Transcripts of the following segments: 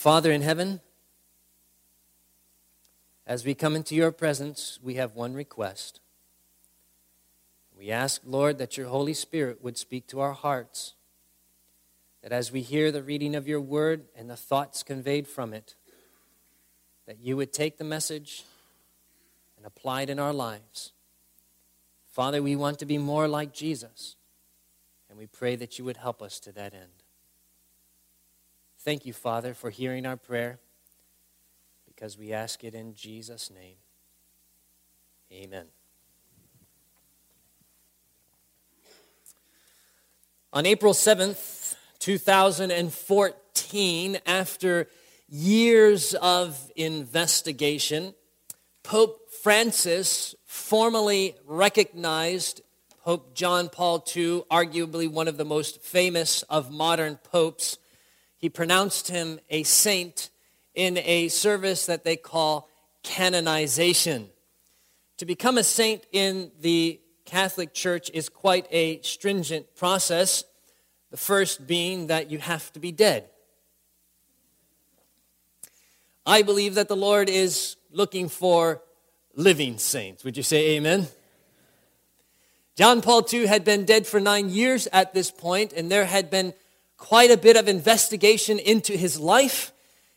Father in heaven, as we come into your presence, we have one request. We ask, Lord, that your Holy Spirit would speak to our hearts, that as we hear the reading of your word and the thoughts conveyed from it, that you would take the message and apply it in our lives. Father, we want to be more like Jesus, and we pray that you would help us to that end. Thank you, Father, for hearing our prayer because we ask it in Jesus' name. Amen. On April 7th, 2014, after years of investigation, Pope Francis formally recognized Pope John Paul II, arguably one of the most famous of modern popes. He pronounced him a saint in a service that they call canonization. To become a saint in the Catholic Church is quite a stringent process. The first being that you have to be dead. I believe that the Lord is looking for living saints. Would you say amen? John Paul II had been dead for nine years at this point, and there had been quite a bit of investigation into his life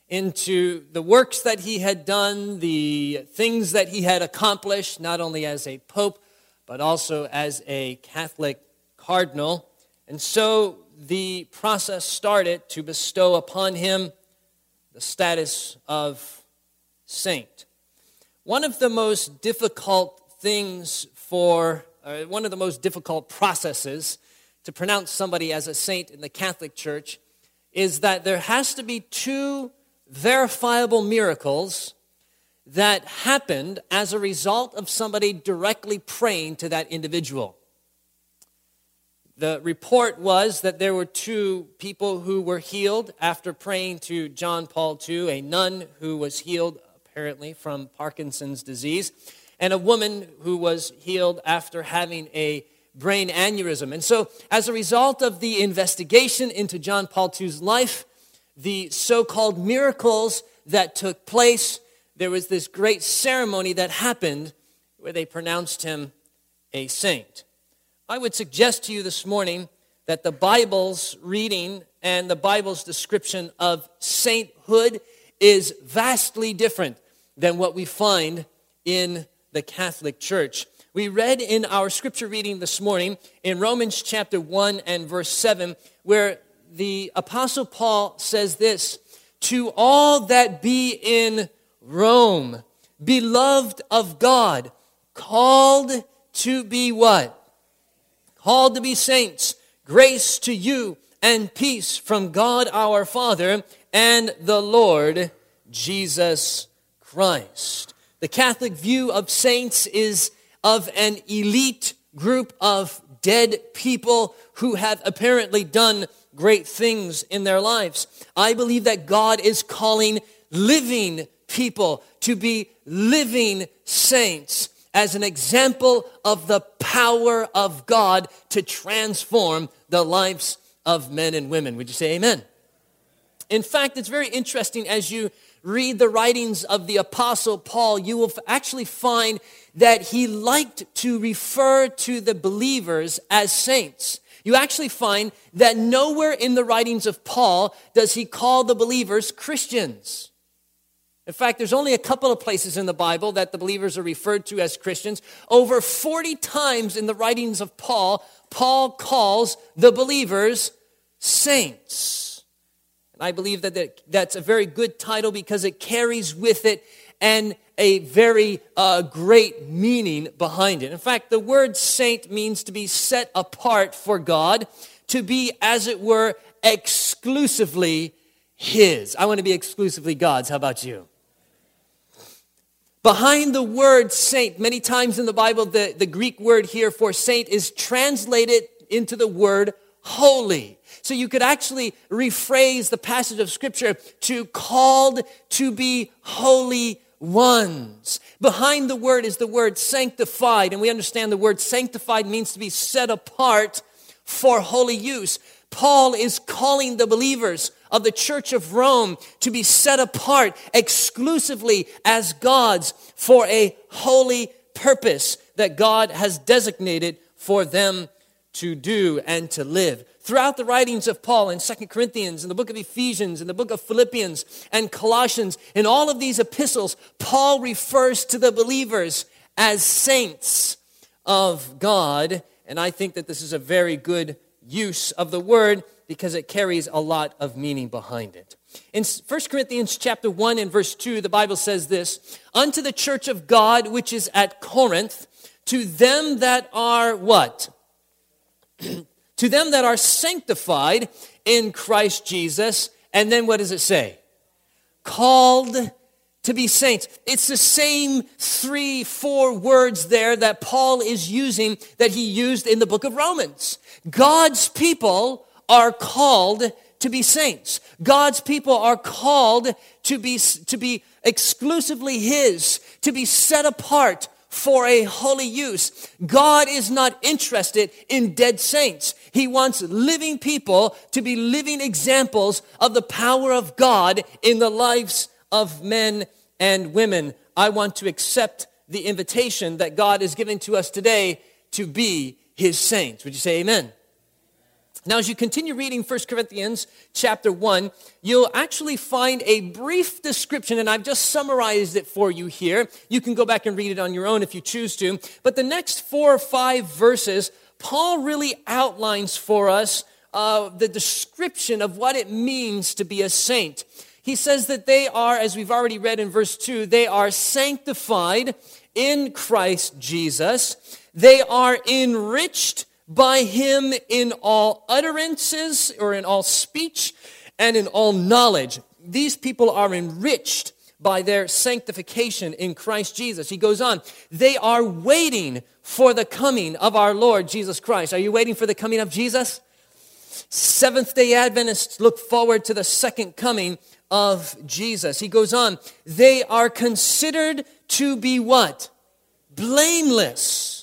into the works that he had done, the things that he had accomplished, not only as a pope, but also as a Catholic cardinal. And so the process started to bestow upon him the status of saint. One of the most difficult things for, uh, one of the most difficult processes to pronounce somebody as a saint in the Catholic Church is that there has to be two verifiable miracles that happened as a result of somebody directly praying to that individual. The report was that there were two people who were healed after praying to John Paul II, a nun who was healed apparently from Parkinson's disease, and a woman who was healed after having a brain aneurysm. And so, as a result of the investigation into John Paul II's life, the so called miracles that took place, there was this great ceremony that happened where they pronounced him a saint. I would suggest to you this morning that the Bible's reading and the Bible's description of sainthood is vastly different than what we find in the Catholic Church. We read in our scripture reading this morning in Romans chapter 1 and verse 7, where the Apostle Paul says this To all that be in Rome, beloved of God, called to be what? Called to be saints. Grace to you and peace from God our Father and the Lord Jesus Christ. The Catholic view of saints is of an elite group of dead people who have apparently done great things in their lives. I believe that God is calling living people to be living saints as an example of the power of God to transform the lives of men and women. Would you say amen? In fact, it's very interesting as you read the writings of the Apostle Paul, you will actually find that he liked to refer to the believers as saints. You actually find that nowhere in the writings of Paul does he call the believers Christians. In fact, there's only a couple of places in the Bible that the believers are referred to as Christians. Over 40 times in the writings of Paul, Paul calls the believers saints. And I believe that that's a very good title because it carries with it and a very uh, great meaning behind it. In fact, the word saint means to be set apart for God, to be, as it were, exclusively His. I want to be exclusively God's. How about you? Behind the word saint, many times in the Bible, the, the Greek word here for saint is translated into the word holy. So you could actually rephrase the passage of scripture to called to be holy ones. Behind the word is the word sanctified, and we understand the word sanctified means to be set apart for holy use. Paul is calling the believers of the church of Rome to be set apart exclusively as God's for a holy purpose that God has designated for them to do and to live. Throughout the writings of Paul in Second Corinthians, in the book of Ephesians, in the book of Philippians, and Colossians, in all of these epistles, Paul refers to the believers as saints of God. And I think that this is a very good use of the word because it carries a lot of meaning behind it. In 1 Corinthians chapter 1 and verse 2, the Bible says this, unto the church of God which is at Corinth, to them that are what? to them that are sanctified in Christ Jesus. And then what does it say? Called to be saints. It's the same three, four words there that Paul is using that he used in the book of Romans. God's people are called to be saints. God's people are called to be, to be exclusively His, to be set apart for a holy use. God is not interested in dead saints. He wants living people to be living examples of the power of God in the lives of men and women. I want to accept the invitation that God is giving to us today to be his saints. Would you say amen? Now, as you continue reading 1 Corinthians chapter 1, you'll actually find a brief description, and I've just summarized it for you here. You can go back and read it on your own if you choose to. But the next four or five verses, Paul really outlines for us uh, the description of what it means to be a saint. He says that they are, as we've already read in verse 2, they are sanctified in Christ Jesus. They are enriched by him in all utterances or in all speech and in all knowledge. These people are enriched by their sanctification in Christ Jesus. He goes on, they are waiting for the coming of our Lord Jesus Christ. Are you waiting for the coming of Jesus? Seventh day Adventists look forward to the second coming of Jesus. He goes on, they are considered to be what? Blameless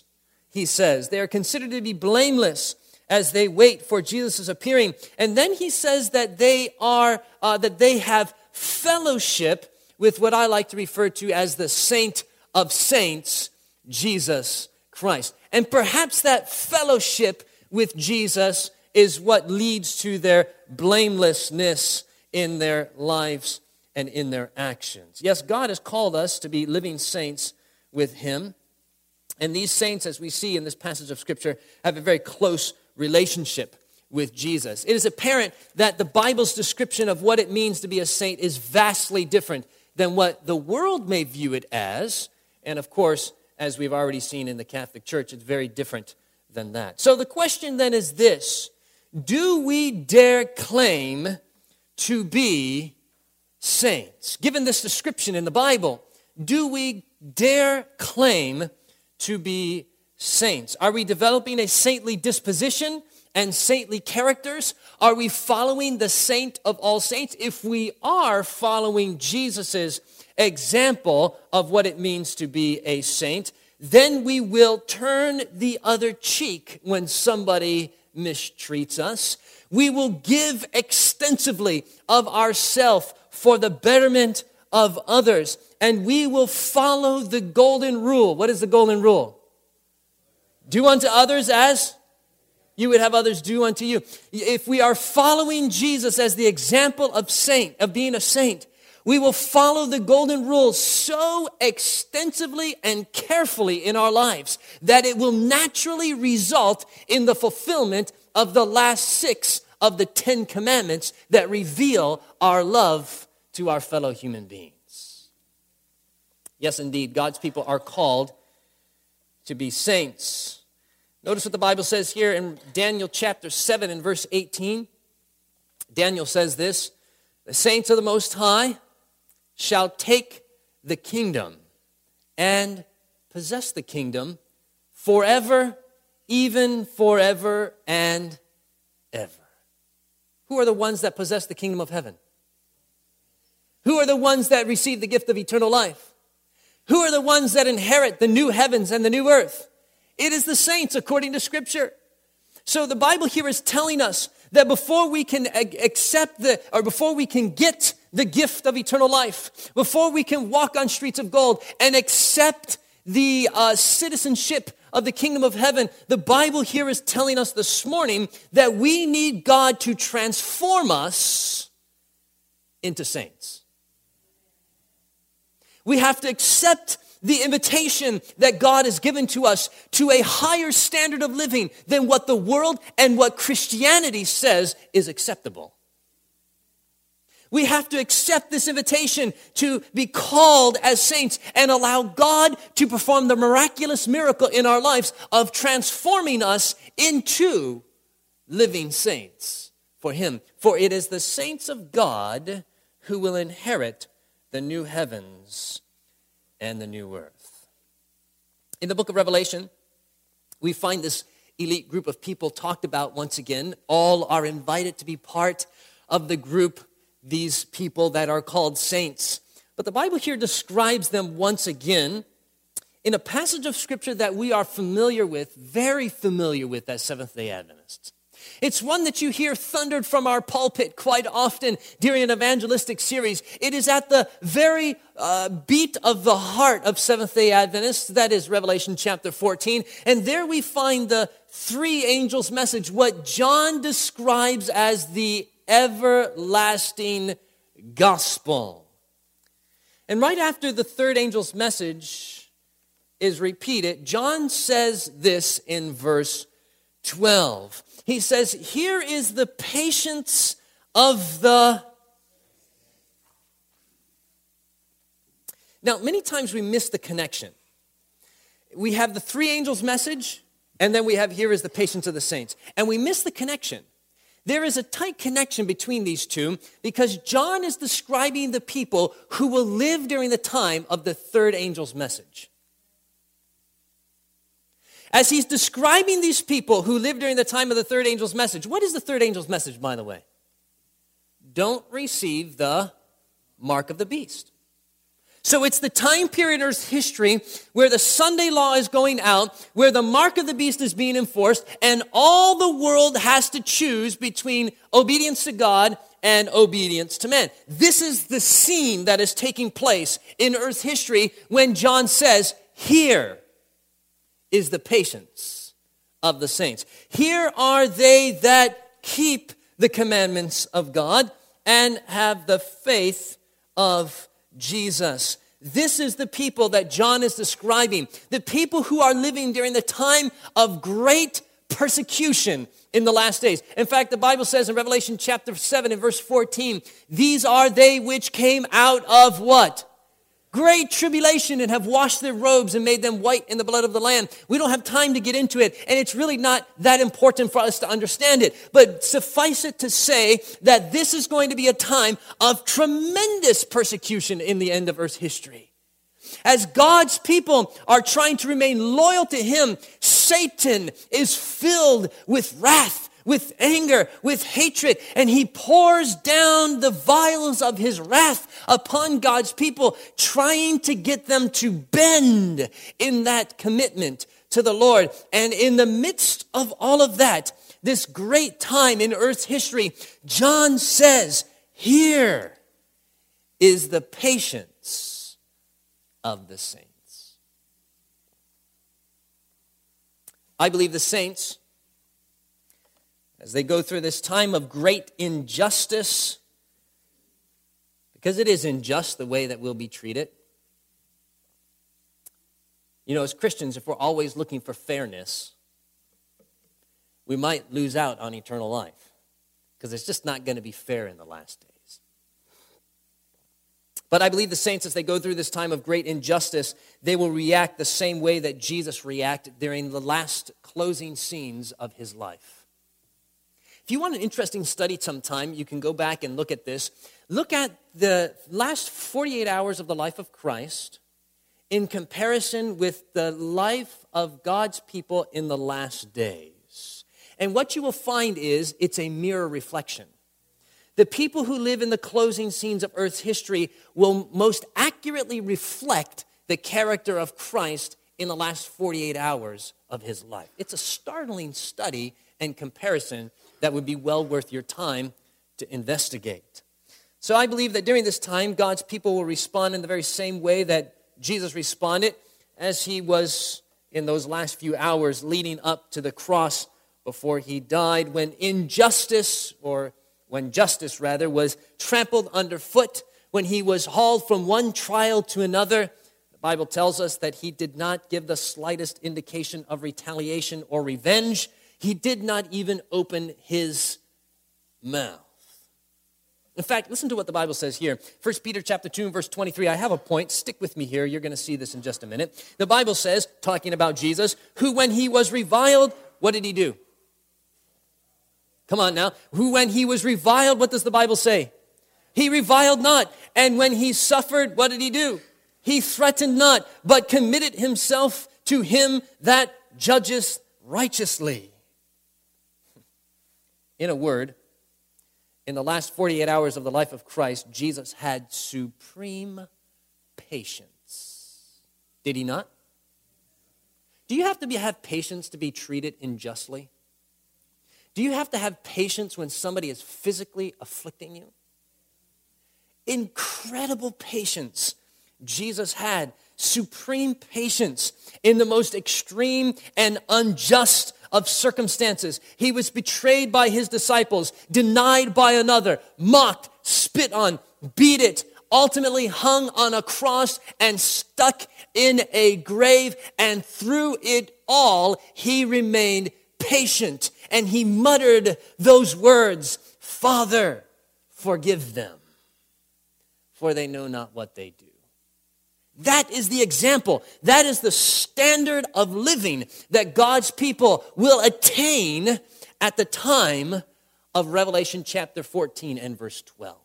he says. They are considered to be blameless as they wait for Jesus' appearing. And then he says that they are, uh, that they have fellowship with what I like to refer to as the saint of saints, Jesus Christ. And perhaps that fellowship with Jesus is what leads to their blamelessness in their lives and in their actions. Yes, God has called us to be living saints with Him. And these saints, as we see in this passage of Scripture, have a very close relationship with Jesus. It is apparent that the Bible's description of what it means to be a saint is vastly different than what the world may view it as. And of course, as we've already seen in the Catholic Church, it's very different than that. So the question then is this Do we dare claim to be saints? Given this description in the Bible, do we dare claim to be saints? Are we developing a saintly disposition and saintly characters? Are we following the saint of all saints? If we are following Jesus' example of what it means to be a saint, then we will turn the other cheek when somebody mistreats us. We will give extensively of ourself for the betterment of others and we will follow the golden rule. What is the golden rule? Do unto others as you would have others do unto you. If we are following Jesus as the example of saint, of being a saint, we will follow the golden rule so extensively and carefully in our lives that it will naturally result in the fulfillment of the last six of the Ten Commandments that reveal our love to our fellow human beings. Yes, indeed, God's people are called to be saints. Notice what the Bible says here in Daniel chapter 7 and verse 18. Daniel says this The saints of the Most High shall take the kingdom and possess the kingdom forever, even forever and ever. Who are the ones that possess the kingdom of heaven? Who are the ones that receive the gift of eternal life? Who are the ones that inherit the new heavens and the new earth? It is the saints according to Scripture. So the Bible here is telling us That before we can accept the, or before we can get the gift of eternal life, before we can walk on streets of gold and accept the uh, citizenship of the kingdom of heaven, the Bible here is telling us this morning that we need God to transform us into saints. We have to accept the invitation that God has given to us to a higher standard of living than what the world and what Christianity says is acceptable. We have to accept this invitation to be called as saints and allow God to perform the miraculous miracle in our lives of transforming us into living saints for Him. For it is the saints of God who will inherit the new heavens and the new earth. In the book of Revelation, we find this elite group of people talked about once again. All are invited to be part of the group, these people that are called saints. But the Bible here describes them once again in a passage of scripture that we are familiar with, very familiar with as Seventh day Adventists. It's one that you hear thundered from our pulpit quite often during an evangelistic series. It is at the very uh, beat of the heart of Seventh day Adventists, that is Revelation chapter 14. And there we find the three angels' message, what John describes as the everlasting gospel. And right after the third angel's message is repeated, John says this in verse 12 he says, Here is the patience of the. Now, many times we miss the connection. We have the three angels' message, and then we have here is the patience of the saints. And we miss the connection. There is a tight connection between these two because John is describing the people who will live during the time of the third angel's message. As he's describing these people who lived during the time of the third angel's message, what is the third angel's message, by the way? Don't receive the mark of the beast. So it's the time period in Earth's history where the Sunday law is going out, where the mark of the beast is being enforced, and all the world has to choose between obedience to God and obedience to men. This is the scene that is taking place in Earth's history when John says, Here is the patience of the saints. Here are they that keep the commandments of God and have the faith of Jesus. This is the people that John is describing. The people who are living during the time of great persecution in the last days. In fact, the Bible says in Revelation chapter 7 and verse 14, these are they which came out of what? Great tribulation and have washed their robes and made them white in the blood of the Lamb. We don't have time to get into it, and it's really not that important for us to understand it. But suffice it to say that this is going to be a time of tremendous persecution in the end of Earth's history. As God's people are trying to remain loyal to Him, Satan is filled with wrath with anger, with hatred, and he pours down the vials of his wrath upon God's people, trying to get them to bend in that commitment to the Lord. And in the midst of all of that, this great time in earth's history, John says, Here is the patience of the saints. I believe the saints as they go through this time of great injustice, because it is unjust the way that we'll be treated. You know, as Christians, if we're always looking for fairness, we might lose out on eternal life because it's just not going to be fair in the last days. But I believe the saints, as they go through this time of great injustice, they will react the same way that Jesus reacted during the last closing scenes of his life. If you want an interesting study sometime, you can go back and look at this. Look at the last 48 hours of the life of Christ in comparison with the life of God's people in the last days. And what you will find is it's a mirror reflection. The people who live in the closing scenes of Earth's history will most accurately reflect the character of Christ in the last 48 hours of his life. It's a startling study and comparison that would be well worth your time to investigate. So I believe that during this time, God's people will respond in the very same way that Jesus responded as he was in those last few hours leading up to the cross before he died, when injustice, or when justice rather, was trampled underfoot, when he was hauled from one trial to another. The Bible tells us that he did not give the slightest indication of retaliation or revenge. He did not even open his mouth. In fact, listen to what the Bible says here. 1 Peter chapter 2 verse 23. I have a point. Stick with me here. You're going to see this in just a minute. The Bible says, talking about Jesus, who when he was reviled, what did he do? Come on now. Who when he was reviled, what does the Bible say? He reviled not. And when he suffered, what did he do? He threatened not, but committed himself to him that judges righteously. In a word, in the last 48 hours of the life of Christ, Jesus had supreme patience. Did he not? Do you have to be, have patience to be treated unjustly? Do you have to have patience when somebody is physically afflicting you? Incredible patience Jesus had, supreme patience in the most extreme and unjust of circumstances. He was betrayed by his disciples, denied by another, mocked, spit on, beat it, ultimately hung on a cross and stuck in a grave. And through it all, he remained patient and he muttered those words Father, forgive them, for they know not what they do. That is the example. That is the standard of living that God's people will attain at the time of Revelation chapter 14 and verse 12.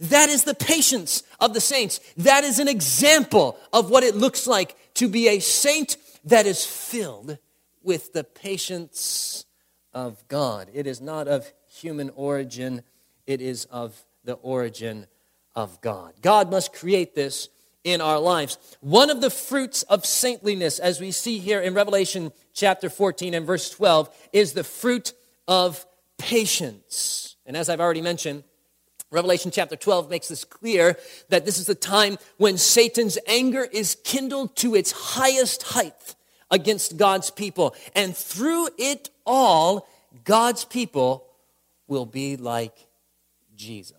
That is the patience of the saints. That is an example of what it looks like to be a saint that is filled with the patience of God. It is not of human origin, it is of the origin of God. God must create this in our lives. One of the fruits of saintliness, as we see here in Revelation chapter 14 and verse 12, is the fruit of patience. And as I've already mentioned, Revelation chapter 12 makes this clear that this is the time when Satan's anger is kindled to its highest height against God's people. And through it all, God's people will be like Jesus.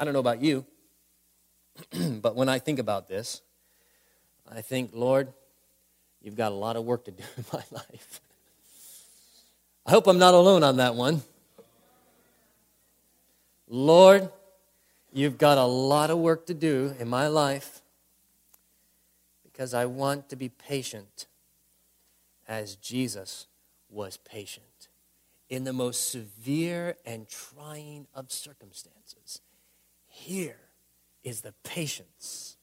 I don't know about you, but when I think about this, I think, Lord, you've got a lot of work to do in my life. I hope I'm not alone on that one. Lord, you've got a lot of work to do in my life because I want to be patient as Jesus was patient in the most severe and trying of circumstances. Here is the patience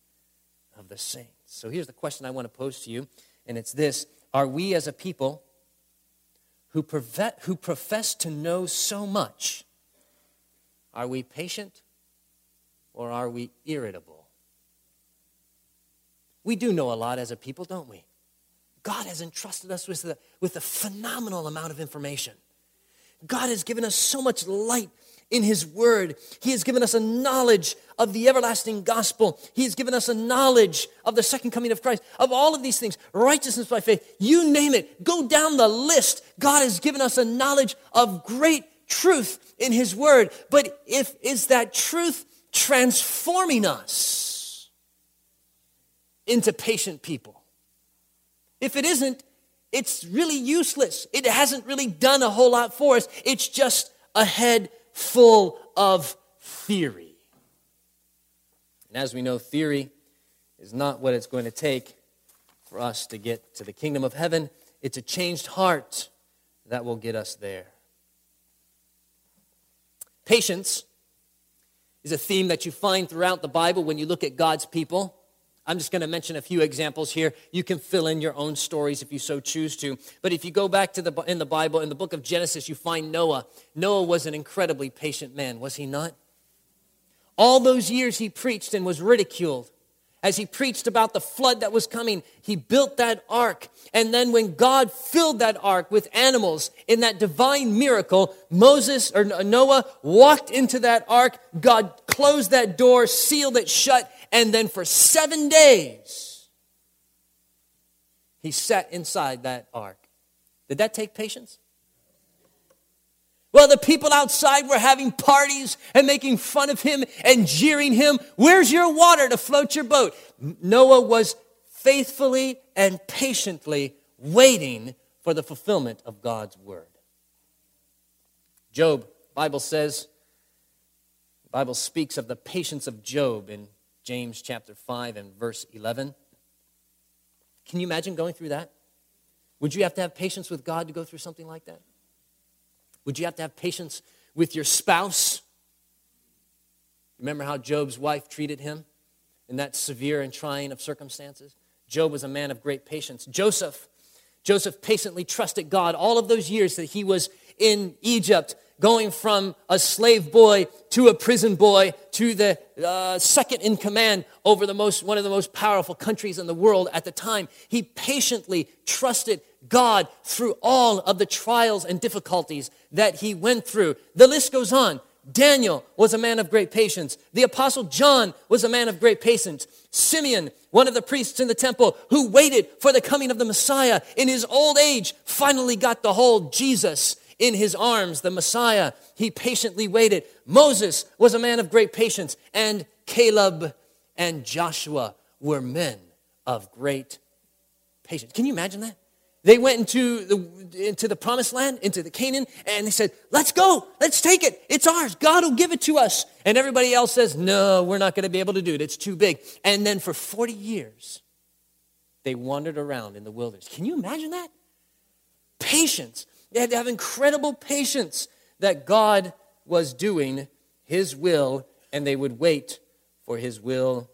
of the saints. So here's the question I want to pose to you, and it's this Are we as a people who, who profess to know so much, are we patient or are we irritable? We do know a lot as a people, don't we? God has entrusted us with a, with a phenomenal amount of information. God has given us so much light in His Word. He has given us a knowledge of the everlasting gospel. He has given us a knowledge of the second coming of Christ, of all of these things, righteousness by faith. You name it. Go down the list. God has given us a knowledge of great truth in His Word. But if is that truth transforming us into patient people? If it isn't, it's really useless. It hasn't really done a whole lot for us. It's just a head full of theory. And as we know, theory is not what it's going to take for us to get to the kingdom of heaven. It's a changed heart that will get us there. Patience is a theme that you find throughout the Bible when you look at God's people. I'm just going to mention a few examples here. You can fill in your own stories if you so choose to. But if you go back to the in the Bible in the book of Genesis, you find Noah. Noah was an incredibly patient man, was he not? All those years he preached and was ridiculed as he preached about the flood that was coming, he built that ark. And then when God filled that ark with animals in that divine miracle, Moses or Noah walked into that ark. God closed that door, sealed it shut, and then for seven days, he sat inside that ark. Did that take patience? Well, the people outside were having parties and making fun of him and jeering him. Where's your water to float your boat? Noah was faithfully and patiently waiting for the fulfillment of God's word. Job, Bible says, Bible speaks of the patience of Job in James chapter 5 and verse 11. Can you imagine going through that? Would you have to have patience with God to go through something like that? Would you have to have patience with your spouse? Remember how Job's wife treated him in that severe and trying of circumstances? Job was a man of great patience. Joseph, Joseph patiently trusted God all of those years that he was in Egypt, going from a slave boy to a prison boy to the uh, second in command over the most, one of the most powerful countries in the world at the time. He patiently trusted God through all of the trials and difficulties that he went through. The list goes on. Daniel was a man of great patience. The apostle John was a man of great patience. Simeon, one of the priests in the temple who waited for the coming of the Messiah in his old age, finally got to hold Jesus in his arms, the Messiah. He patiently waited. Moses was a man of great patience, and Caleb and Joshua were men of great patience. Can you imagine that? They went into the, into the promised land, into the Canaan, and they said, Let's go, let's take it. It's ours. God will give it to us. And everybody else says, No, we're not going to be able to do it. It's too big. And then for 40 years, they wandered around in the wilderness. Can you imagine that? Patience. They had to have incredible patience that God was doing His will, and they would wait for His will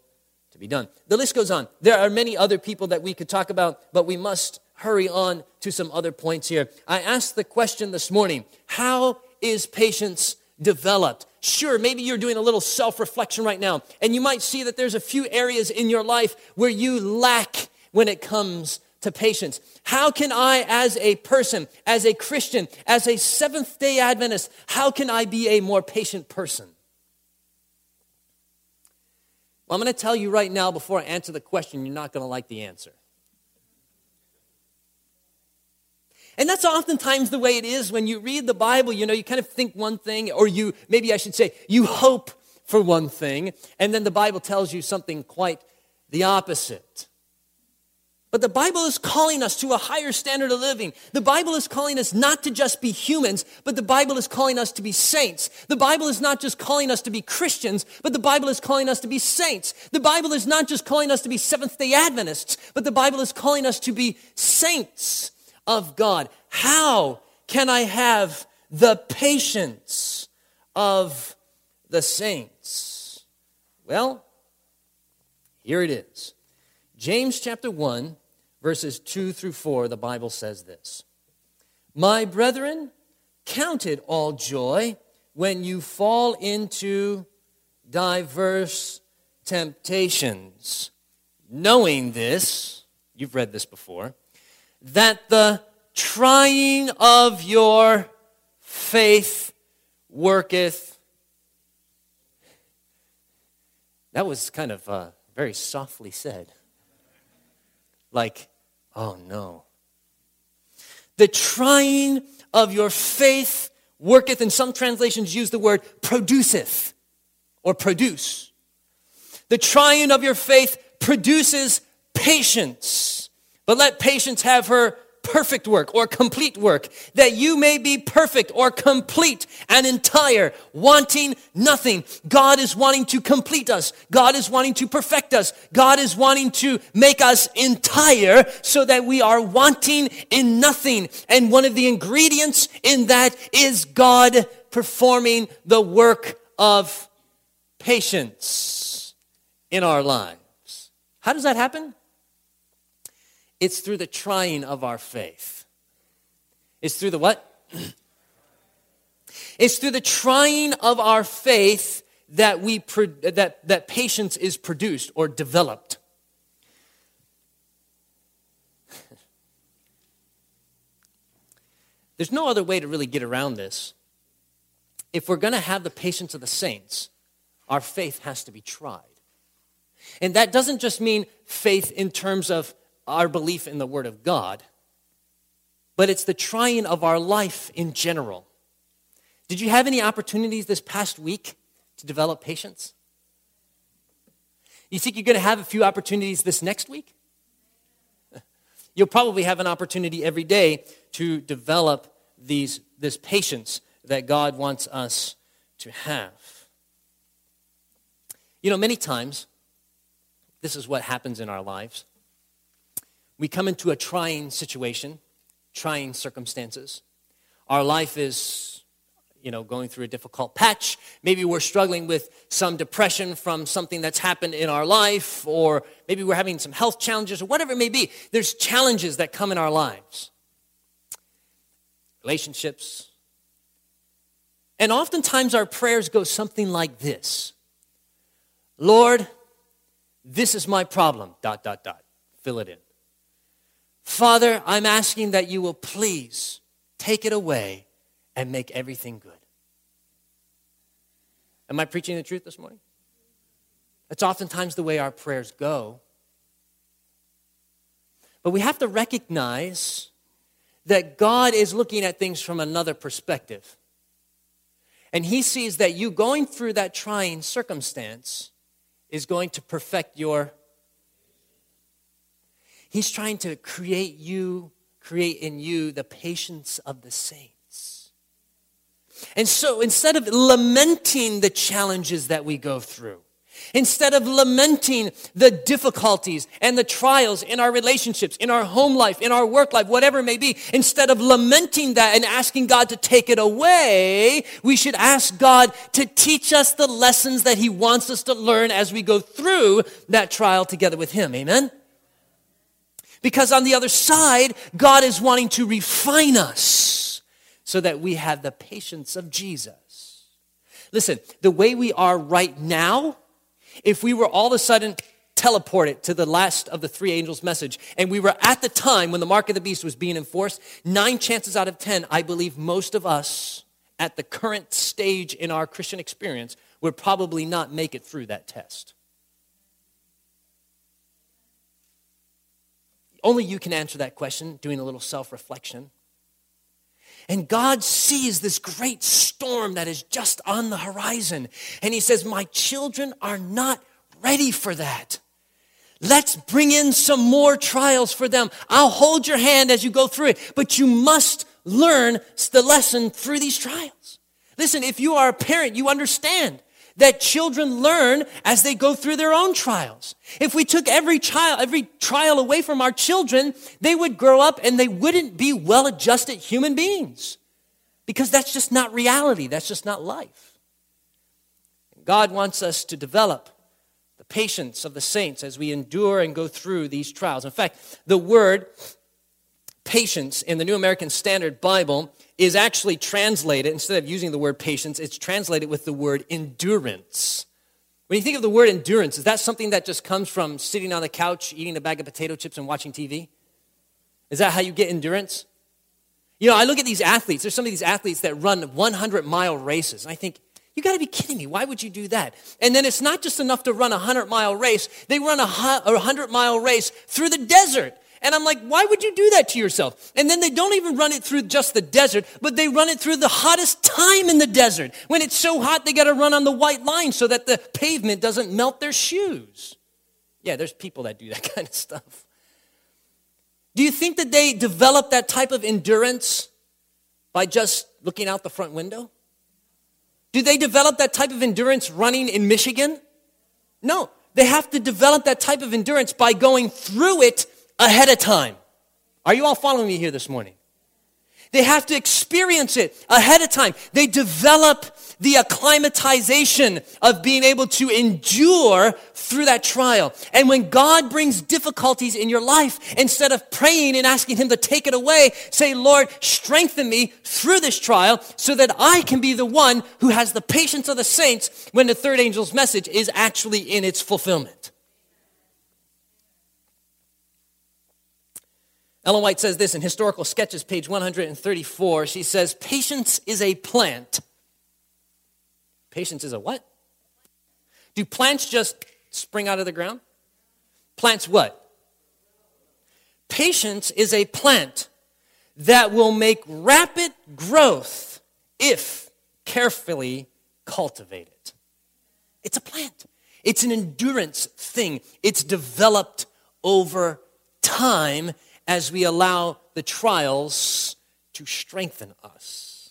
to be done. The list goes on. There are many other people that we could talk about, but we must hurry on to some other points here. I asked the question this morning how is patience developed? Sure, maybe you're doing a little self reflection right now, and you might see that there's a few areas in your life where you lack when it comes to patience. How can I, as a person, as a Christian, as a Seventh day Adventist, how can I be a more patient person? Well, I'm going to tell you right now before I answer the question, you're not going to like the answer. And that's oftentimes the way it is when you read the Bible. You know, you kind of think one thing, or you, maybe I should say, you hope for one thing, and then the Bible tells you something quite the opposite. But the Bible is calling us to a higher standard of living. The Bible is calling us not to just be humans, but the Bible is calling us to be saints. The Bible is not just calling us to be Christians, but the Bible is calling us to be saints. The Bible is not just calling us to be Seventh day Adventists, but the Bible is calling us to be saints of God. How can I have the patience of the saints? Well, here it is. James chapter 1, verses 2 through 4, the Bible says this My brethren, count it all joy when you fall into diverse temptations, knowing this, you've read this before that the trying of your faith worketh. That was kind of uh, very softly said. Like, oh no. The trying of your faith worketh, and some translations use the word produceth or produce. The trying of your faith produces patience. But let patience have her perfect work or complete work, that you may be perfect or complete and entire, wanting nothing. God is wanting to complete us. God is wanting to perfect us. God is wanting to make us entire so that we are wanting in nothing. And one of the ingredients in that is God performing the work of patience in our lives. How does that happen? It's through the trying of our faith. It's through the what? it's through the trying of our faith that we pro- that that patience is produced or developed. There's no other way to really get around this. If we're going to have the patience of the saints, our faith has to be tried. And that doesn't just mean faith in terms of our belief in the Word of God, but it's the trying of our life in general. Did you have any opportunities this past week to develop patience? You think you're going to have a few opportunities this next week? You'll probably have an opportunity every day to develop these, this patience that God wants us to have. You know, many times, this is what happens in our lives. We come into a trying situation, trying circumstances. Our life is, you know, going through a difficult patch. Maybe we're struggling with some depression from something that's happened in our life, or maybe we're having some health challenges, or whatever it may be. There's challenges that come in our lives relationships. And oftentimes our prayers go something like this Lord, this is my problem, dot, dot, dot. Fill it in. Father, I'm asking that you will please take it away and make everything good. Am I preaching the truth this morning? That's oftentimes the way our prayers go. But we have to recognize that God is looking at things from another perspective. And He sees that you going through that trying circumstance is going to perfect your. He's trying to create you, create in you the patience of the saints. And so instead of lamenting the challenges that we go through, Instead of lamenting the difficulties and the trials in our relationships, in our home life, in our work life, whatever it may be, instead of lamenting that and asking God to take it away, we should ask God to teach us the lessons that He wants us to learn as we go through that trial together with Him. Amen? Because on the other side, God is wanting to refine us so that we have the patience of Jesus. Listen, the way we are right now, if we were all of a sudden teleported to the last of the three angels' message, and we were at the time when the mark of the beast was being enforced, nine chances out of ten, I believe most of us at the current stage in our Christian experience would probably not make it through that test. Only you can answer that question, doing a little self reflection. And God sees this great storm that is just on the horizon. And He says, My children are not ready for that. Let's bring in some more trials for them. I'll hold your hand as you go through it, but you must learn the lesson through these trials. Listen, if you are a parent, you understand that children learn as they go through their own trials. If we took every child, every trial away from our children, they would grow up and they wouldn't be well adjusted human beings. Because that's just not reality. That's just not life. God wants us to develop the patience of the saints as we endure and go through these trials. In fact, the word patience in the New American Standard Bible is actually translated, instead of using the word patience, it's translated with the word endurance. When you think of the word endurance, is that something that just comes from sitting on the couch, eating a bag of potato chips, and watching TV? Is that how you get endurance? You know, I look at these athletes. There's some of these athletes that run 100 mile races. And I think, you got to be kidding me. Why would you do that? And then it's not just enough to run a 100 mile race, they run a 100 mile race through the desert. And I'm like, why would you do that to yourself? And then they don't even run it through just the desert, but they run it through the hottest time in the desert. When it's so hot, they got to run on the white line so that the pavement doesn't melt their shoes. Yeah, there's people that do that kind of stuff. Do you think that they develop that type of endurance by just looking out the front window? Do they develop that type of endurance running in Michigan? No. They have to develop that type of endurance by going through it ahead of time. Are you all following me here this morning? They have to experience it ahead of time. They develop the acclimatization of being able to endure through that trial. And when God brings difficulties in your life, instead of praying and asking Him to take it away, say, Lord, strengthen me through this trial so that I can be the one who has the patience of the saints when the third angel's message is actually in its fulfillment. Ellen White says this in Historical Sketches, page 134. She says, Patience is a plant. Patience is a what? Do plants just spring out of the ground? Plants what? Patience is a plant that will make rapid growth if carefully cultivated. It's a plant. It's an endurance thing. It's developed over time as we allow the trials to strengthen us.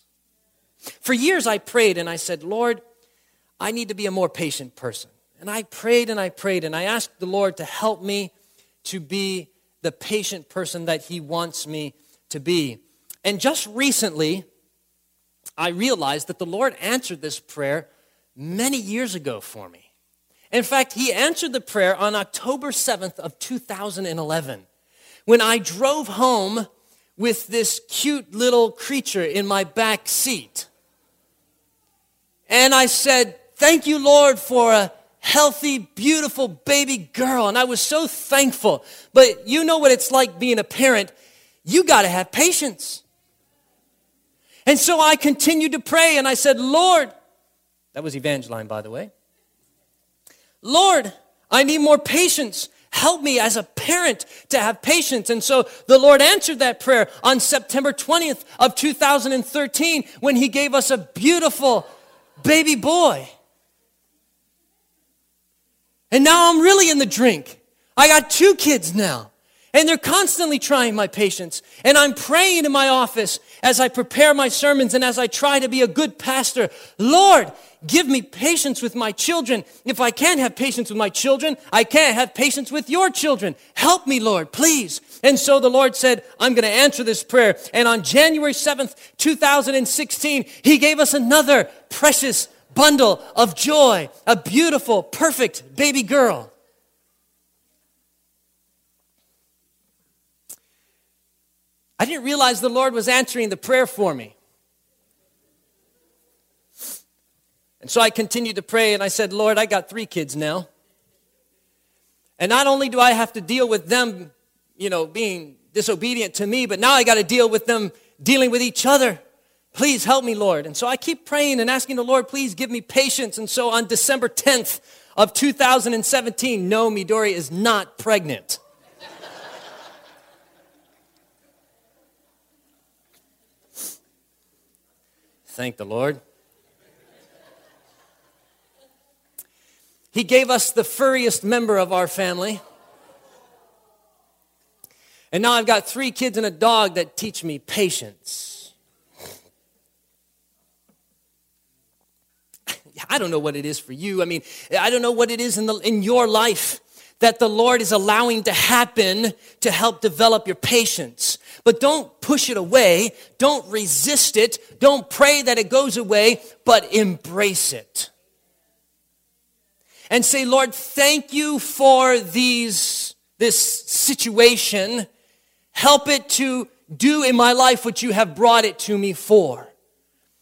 For years, I prayed and I said, Lord, I need to be a more patient person. And I prayed and I prayed and I asked the Lord to help me to be the patient person that He wants me to be. And just recently, I realized that the Lord answered this prayer many years ago for me. In fact, He answered the prayer on October 7th of 2011 when I drove home with this cute little creature in my back seat. And I said, Thank you, Lord, for a healthy, beautiful baby girl. And I was so thankful. But you know what it's like being a parent. You got to have patience. And so I continued to pray and I said, Lord, that was Evangeline, by the way. Lord, I need more patience. Help me as a parent to have patience. And so the Lord answered that prayer on September 20th of 2013 when he gave us a beautiful baby boy. And now I'm really in the drink. I got two kids now. And they're constantly trying my patience. And I'm praying in my office as I prepare my sermons and as I try to be a good pastor. Lord, give me patience with my children. If I can't have patience with my children, I can't have patience with your children. Help me, Lord, please. And so the Lord said, I'm going to answer this prayer. And on January 7th, 2016, He gave us another precious bundle of joy, a beautiful, perfect baby girl. I didn't realize the Lord was answering the prayer for me. And so I continued to pray and I said, Lord, I got three kids now. And not only do I have to deal with them, you know, being disobedient to me, but now I got to deal with them dealing with each other. Please help me, Lord. And so I keep praying and asking the Lord, please give me patience. And so on December 10th of 2017, no, Midori is not pregnant. Thank the Lord. He gave us the furriest member of our family. And now I've got three kids and a dog that teach me patience. I don't know what it is for you. I mean, I don't know what it is in, the, in your life that the Lord is allowing to happen to help develop your patience. But don't push it away. Don't resist it. Don't pray that it goes away, but embrace it. And say, Lord, thank you for these, this situation. Help it to do in my life what you have brought it to me for.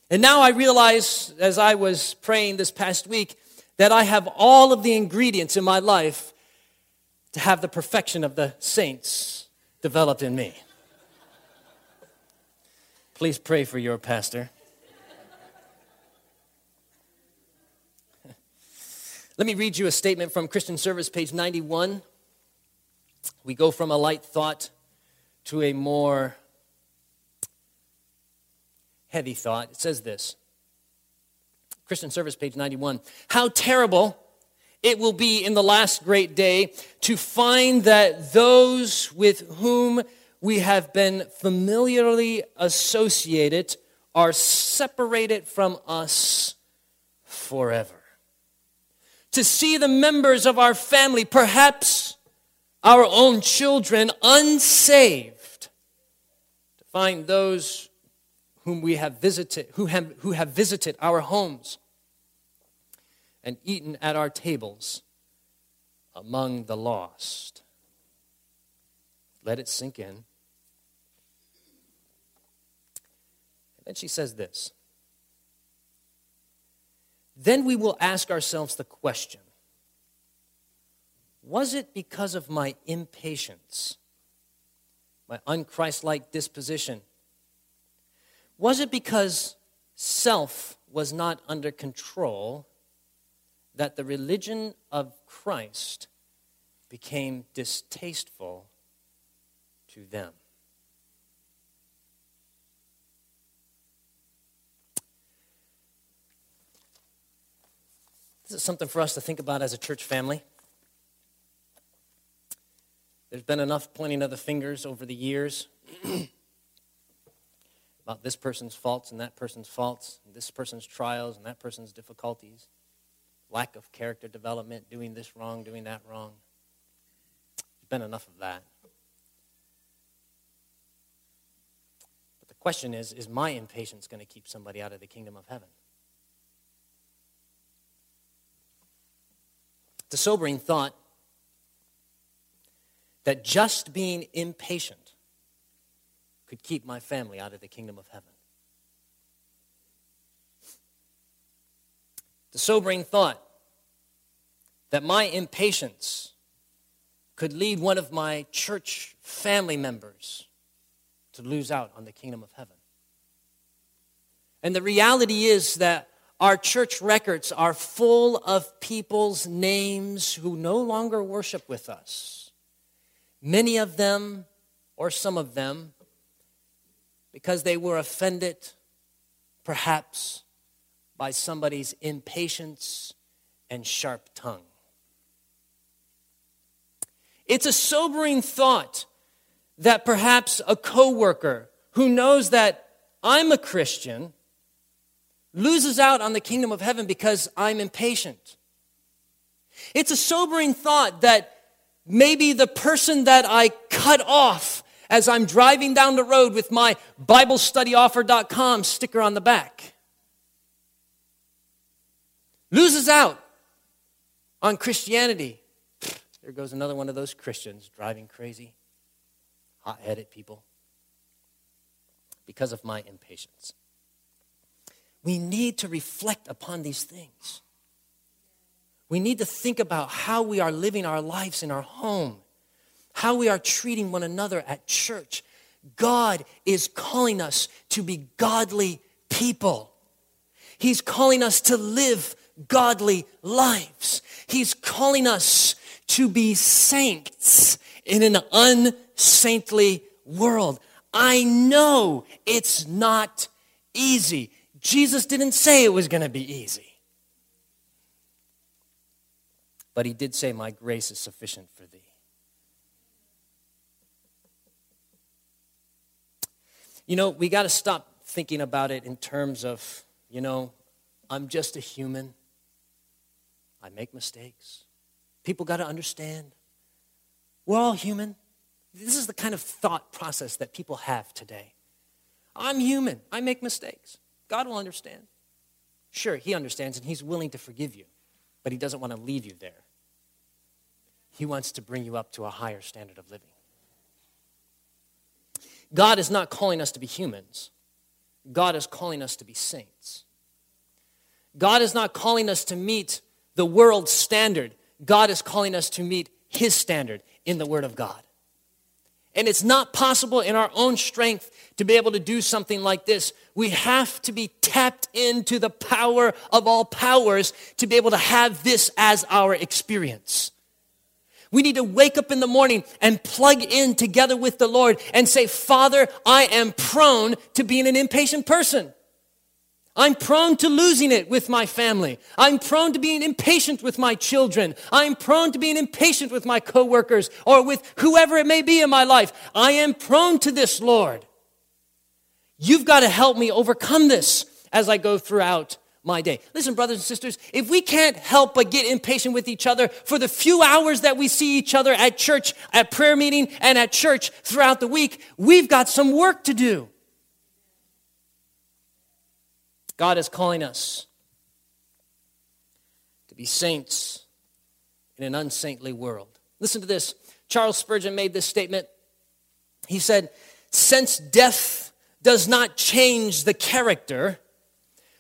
And now I realize, as I was praying this past week, that I have all of the ingredients in my life to have the perfection of the saints developed in me. Please pray for your pastor. Let me read you a statement from Christian Service, page 91. We go from a light thought to a more heavy thought. It says this Christian Service, page 91. How terrible it will be in the last great day to find that those with whom we have been familiarly associated are separated from us forever. To see the members of our family, perhaps our own children, unsaved. To find those whom we have visited, who have, who have visited our homes and eaten at our tables among the lost. Let it sink in. And then she says this. Then we will ask ourselves the question Was it because of my impatience my unchristlike disposition? Was it because self was not under control that the religion of Christ became distasteful to them? This is something for us to think about as a church family. There's been enough pointing of the fingers over the years about this person's faults and that person's faults, and this person's trials and that person's difficulties, lack of character development, doing this wrong, doing that wrong. There's been enough of that. But the question is is my impatience going to keep somebody out of the kingdom of heaven? It's a sobering thought that just being impatient could keep my family out of the kingdom of heaven. The sobering thought that my impatience could lead one of my church family members to lose out on the kingdom of heaven. And the reality is that our church records are full of people's names who no longer worship with us. Many of them, or some of them, because they were offended, perhaps, by somebody's impatience and sharp tongue. It's a sobering thought that perhaps a coworker who knows that I'm a Christian loses out on the kingdom of heaven because I'm impatient. It's a sobering thought that maybe the person that I cut off as I'm driving down the road with my BibleStudyOffer.com sticker on the back loses out on Christianity. There goes another one of those Christians driving crazy, hot headed people because of my impatience. We need to reflect upon these things. We need to think about how we are living our lives in our home, how we are treating one another at church. God is calling us to be godly people. He's calling us to live godly lives. He's calling us to be saints in an unsaintly world. I know it's not easy. Jesus didn't say it was going to be easy. But he did say, My grace is sufficient for thee. You know, we got to stop thinking about it in terms of, you know, I'm just a human. I make mistakes. People got to understand. We're all human. This is the kind of thought process that people have today. I'm human. I make mistakes. God will understand. Sure, He understands and He's willing to forgive you, but He doesn't want to leave you there. He wants to bring you up to a higher standard of living. God is not calling us to be humans, God is calling us to be saints. God is not calling us to meet the world's standard, God is calling us to meet His standard in the Word of God. And it's not possible in our own strength to be able to do something like this. We have to be tapped into the power of all powers to be able to have this as our experience. We need to wake up in the morning and plug in together with the Lord and say, Father, I am prone to being an impatient person. I'm prone to losing it with my family. I'm prone to being impatient with my children. I'm prone to being impatient with my coworkers or with whoever it may be in my life. I am prone to this, Lord. You've got to help me overcome this as I go throughout my day. Listen, brothers and sisters, if we can't help but get impatient with each other for the few hours that we see each other at church, at prayer meeting, and at church throughout the week, we've got some work to do. God is calling us to be saints in an unsaintly world. Listen to this. Charles Spurgeon made this statement. He said, Since death does not change the character,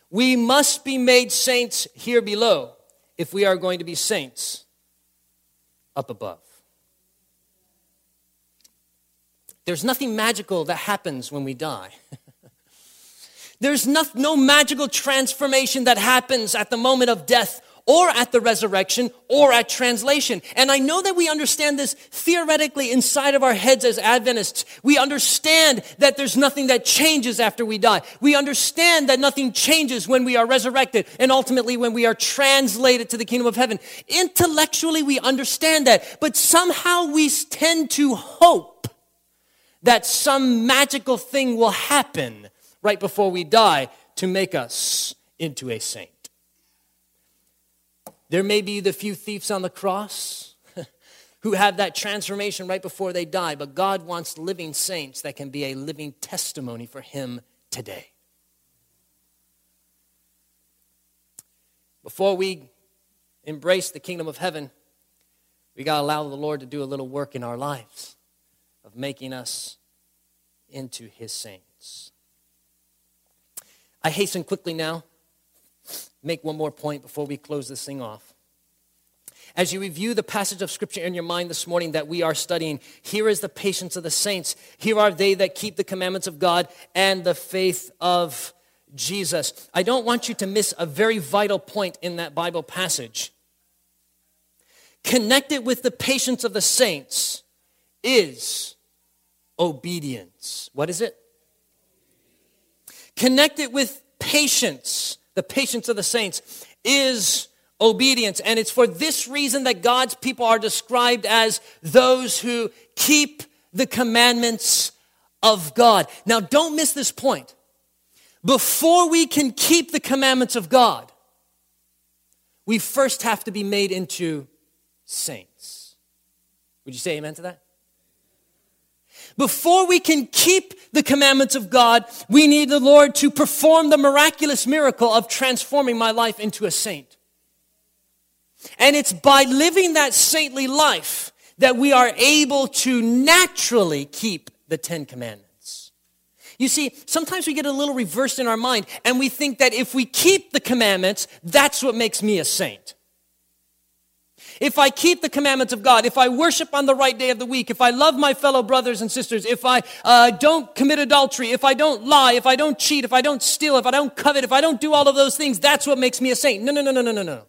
we must be made saints here below if we are going to be saints up above. There's nothing magical that happens when we die. There's no, no magical transformation that happens at the moment of death or at the resurrection or at translation. And I know that we understand this theoretically inside of our heads as Adventists. We understand that there's nothing that changes after we die. We understand that nothing changes when we are resurrected and ultimately when we are translated to the kingdom of heaven. Intellectually, we understand that, but somehow we tend to hope that some magical thing will happen right before we die to make us into a saint. There may be the few thieves on the cross who have that transformation right before they die, but God wants living saints that can be a living testimony for Him today. Before we embrace the kingdom of heaven, we got to allow the Lord to do a little work in our lives of making us into His saints. I hasten quickly now make one more point before we close this thing off. As you review the passage of scripture in your mind this morning that we are studying, here is the patience of the saints. Here are they that keep the commandments of God and the faith of Jesus. I don't want you to miss a very vital point in that Bible passage. Connected with the patience of the saints is obedience. What is it? Connected with patience the patience of the saints, is obedience. And it's for this reason that God's people are described as those who keep the commandments of God. Now, don't miss this point. Before we can keep the commandments of God, we first have to be made into saints. Would you say amen to that? Before we can keep the commandments of God, we need the Lord to perform the miraculous miracle of transforming my life into a saint. And it's by living that saintly life that we are able to naturally keep the Ten Commandments. You see, sometimes we get a little reversed in our mind and we think that if we keep the commandments, that's what makes me a saint. If I keep the commandments of God, if I worship on the right day of the week, if I love my fellow brothers and sisters, if I uh, don't commit adultery, if I don't lie, if I don't cheat, if I don't steal, if I don't covet, if I don't do all of those things, that's what makes me a saint. No, no, no, no, no, no, no.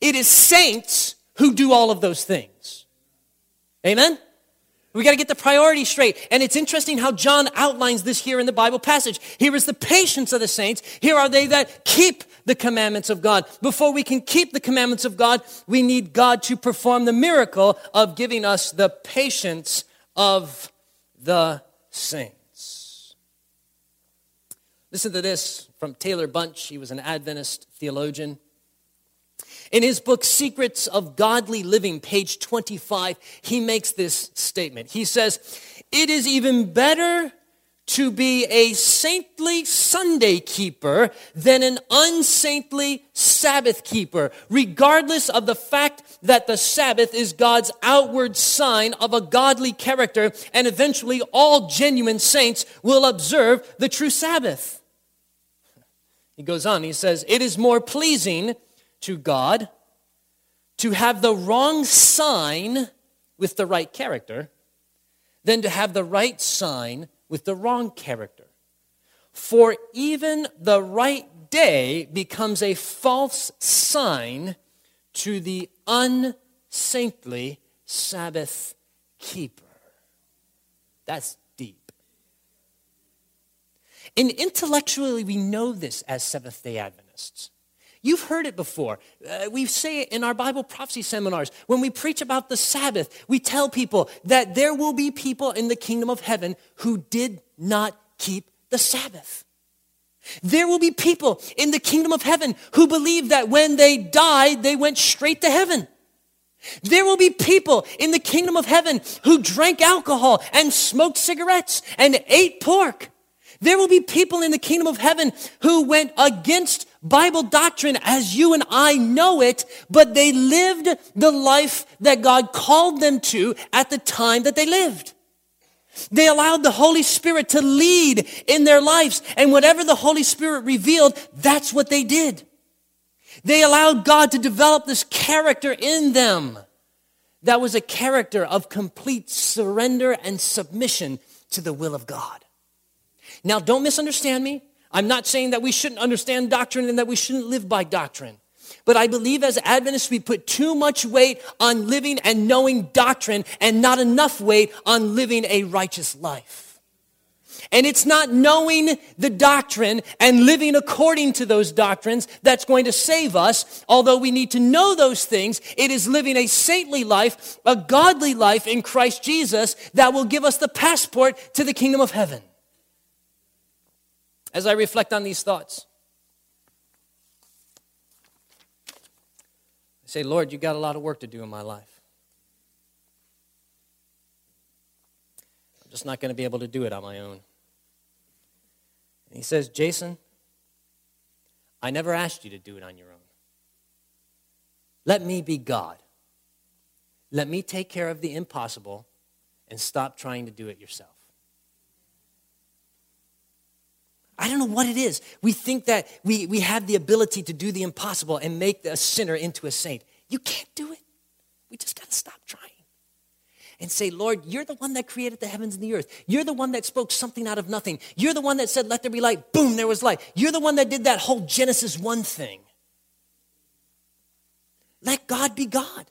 It is saints who do all of those things. Amen? We got to get the priority straight. And it's interesting how John outlines this here in the Bible passage. Here is the patience of the saints. Here are they that keep the commandments of God. Before we can keep the commandments of God, we need God to perform the miracle of giving us the patience of the saints. Listen to this from Taylor Bunch. He was an Adventist theologian. In his book, Secrets of Godly Living, page 25, he makes this statement. He says, It is even better to be a saintly Sunday keeper than an unsaintly Sabbath keeper, regardless of the fact that the Sabbath is God's outward sign of a godly character, and eventually all genuine saints will observe the true Sabbath. He goes on, he says, It is more pleasing to God to have the wrong sign with the right character than to have the right sign with the wrong character. For even the right day becomes a false sign to the unsaintly Sabbath keeper. That's deep. And intellectually, we know this as Seventh day Adventists. You've heard it before. Uh, we say it in our Bible prophecy seminars. When we preach about the Sabbath, we tell people that there will be people in the kingdom of heaven who did not keep the Sabbath. There will be people in the kingdom of heaven who believe that when they died, they went straight to heaven. There will be people in the kingdom of heaven who drank alcohol and smoked cigarettes and ate pork. There will be people in the kingdom of heaven who went against Bible doctrine as you and I know it, but they lived the life that God called them to at the time that they lived. They allowed the Holy Spirit to lead in their lives, and whatever the Holy Spirit revealed, that's what they did. They allowed God to develop this character in them that was a character of complete surrender and submission to the will of God. Now, don't misunderstand me. I'm not saying that we shouldn't understand doctrine and that we shouldn't live by doctrine. But I believe as Adventists, we put too much weight on living and knowing doctrine and not enough weight on living a righteous life. And it's not knowing the doctrine and living according to those doctrines that's going to save us. Although we need to know those things, it is living a saintly life, a godly life in Christ Jesus that will give us the passport to the kingdom of heaven. As I reflect on these thoughts, I say, Lord, you've got a lot of work to do in my life. I'm just not going to be able to do it on my own. And he says, Jason, I never asked you to do it on your own. Let me be God. Let me take care of the impossible and stop trying to do it yourself. I don't know what it is. We think that we, we have the ability to do the impossible and make a sinner into a saint. You can't do it. We just got to stop trying and say, Lord, you're the one that created the heavens and the earth. You're the one that spoke something out of nothing. You're the one that said, let there be light. Boom, there was light. You're the one that did that whole Genesis 1 thing. Let God be God.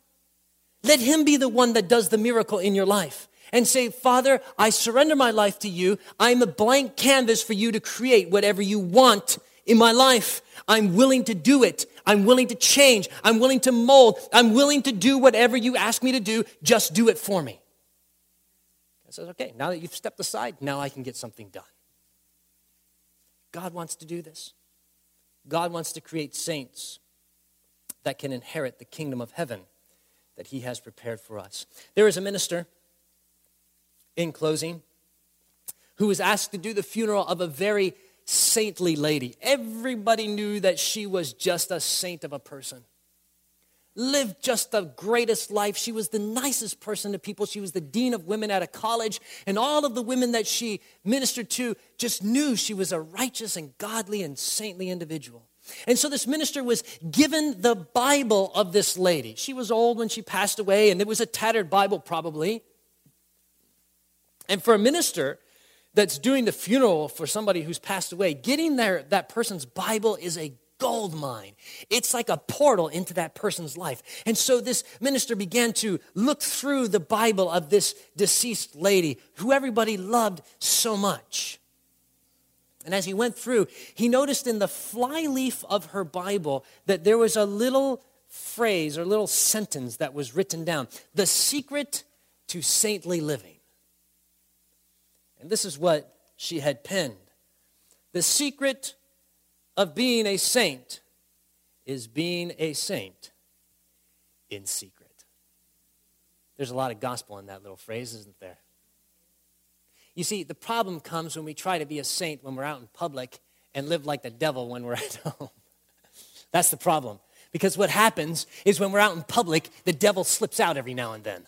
Let Him be the one that does the miracle in your life. And say, Father, I surrender my life to you. I'm a blank canvas for you to create whatever you want in my life. I'm willing to do it. I'm willing to change. I'm willing to mold. I'm willing to do whatever you ask me to do. Just do it for me. I says, okay, now that you've stepped aside, now I can get something done. God wants to do this. God wants to create saints that can inherit the kingdom of heaven that he has prepared for us. There is a minister, in closing, who was asked to do the funeral of a very saintly lady. Everybody knew that she was just a saint of a person. Lived just the greatest life. She was the nicest person to people. She was the dean of women at a college. And all of the women that she ministered to just knew she was a righteous and godly and saintly individual. And so this minister was given the Bible of this lady. She was old when she passed away, and it was a tattered Bible, probably. And for a minister, that's doing the funeral for somebody who's passed away, getting there, that person's Bible is a gold mine. It's like a portal into that person's life. And so this minister began to look through the Bible of this deceased lady who everybody loved so much. And as he went through, he noticed in the flyleaf of her Bible that there was a little phrase or little sentence that was written down the secret to saintly living. And this is what she had penned The secret of being a saint is being a saint in secret. There's a lot of gospel in that little phrase, isn't there? You see, the problem comes when we try to be a saint when we're out in public and live like the devil when we're at home. That's the problem. Because what happens is when we're out in public, the devil slips out every now and then.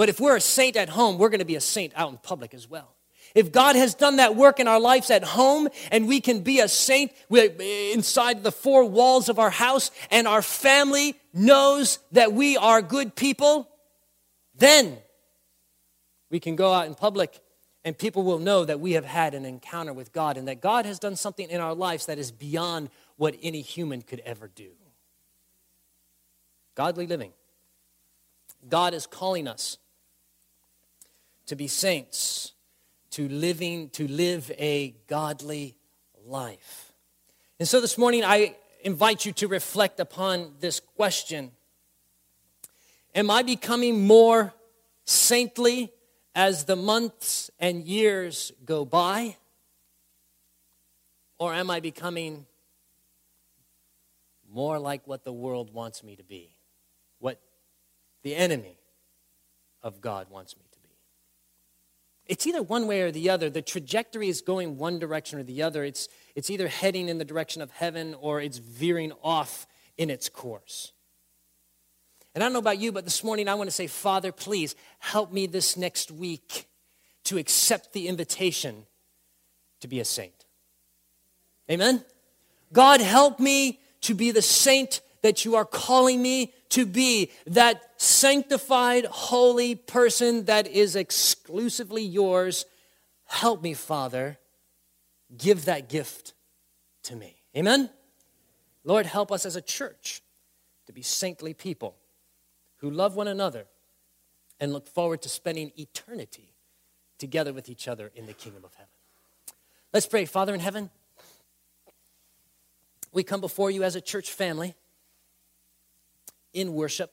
But if we're a saint at home, we're going to be a saint out in public as well. If God has done that work in our lives at home and we can be a saint eh, inside the four walls of our house and our family knows that we are good people, then we can go out in public and people will know that we have had an encounter with God and that God has done something in our lives that is beyond what any human could ever do. Godly living. God is calling us to be saints, to living, to live a godly life. And so this morning I invite you to reflect upon this question. Am I becoming more saintly as the months and years go by? Or am I becoming more like what the world wants me to be? What the enemy of God wants me it's either one way or the other. The trajectory is going one direction or the other. It's, it's either heading in the direction of heaven or it's veering off in its course. And I don't know about you, but this morning I want to say, Father, please help me this next week to accept the invitation to be a saint. Amen? God, help me to be the saint that you are calling me to be that sanctified, holy person that is exclusively yours. Help me, Father. Give that gift to me. Amen? Lord, help us as a church to be saintly people who love one another and look forward to spending eternity together with each other in the kingdom of heaven. Let's pray. Father in heaven, we come before you as a church family in worship.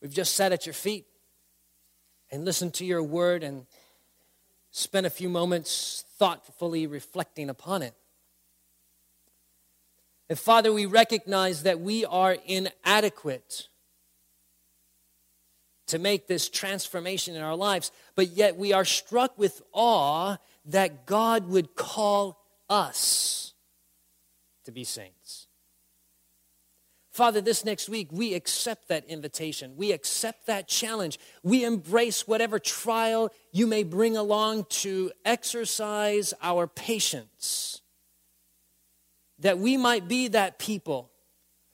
We've just sat at your feet and listened to your word and spent a few moments thoughtfully reflecting upon it. And Father, we recognize that we are inadequate to make this transformation in our lives, but yet we are struck with awe that God would call us to be saints. Father, this next week, we accept that invitation. We accept that challenge. We embrace whatever trial you may bring along to exercise our patience. That we might be that people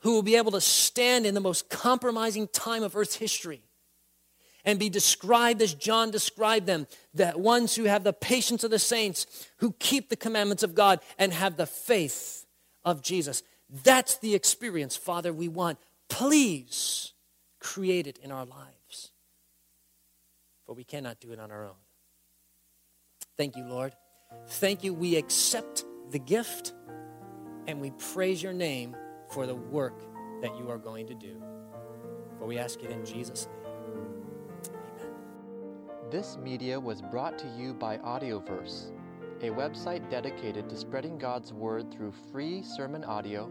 who will be able to stand in the most compromising time of Earth's history and be described as John described them the ones who have the patience of the saints, who keep the commandments of God, and have the faith of Jesus. That's the experience, Father, we want. Please create it in our lives, for we cannot do it on our own. Thank you, Lord. Thank you. We accept the gift and we praise your name for the work that you are going to do. For we ask it in Jesus' name. Amen. This media was brought to you by Audioverse, a website dedicated to spreading God's Word through free sermon audio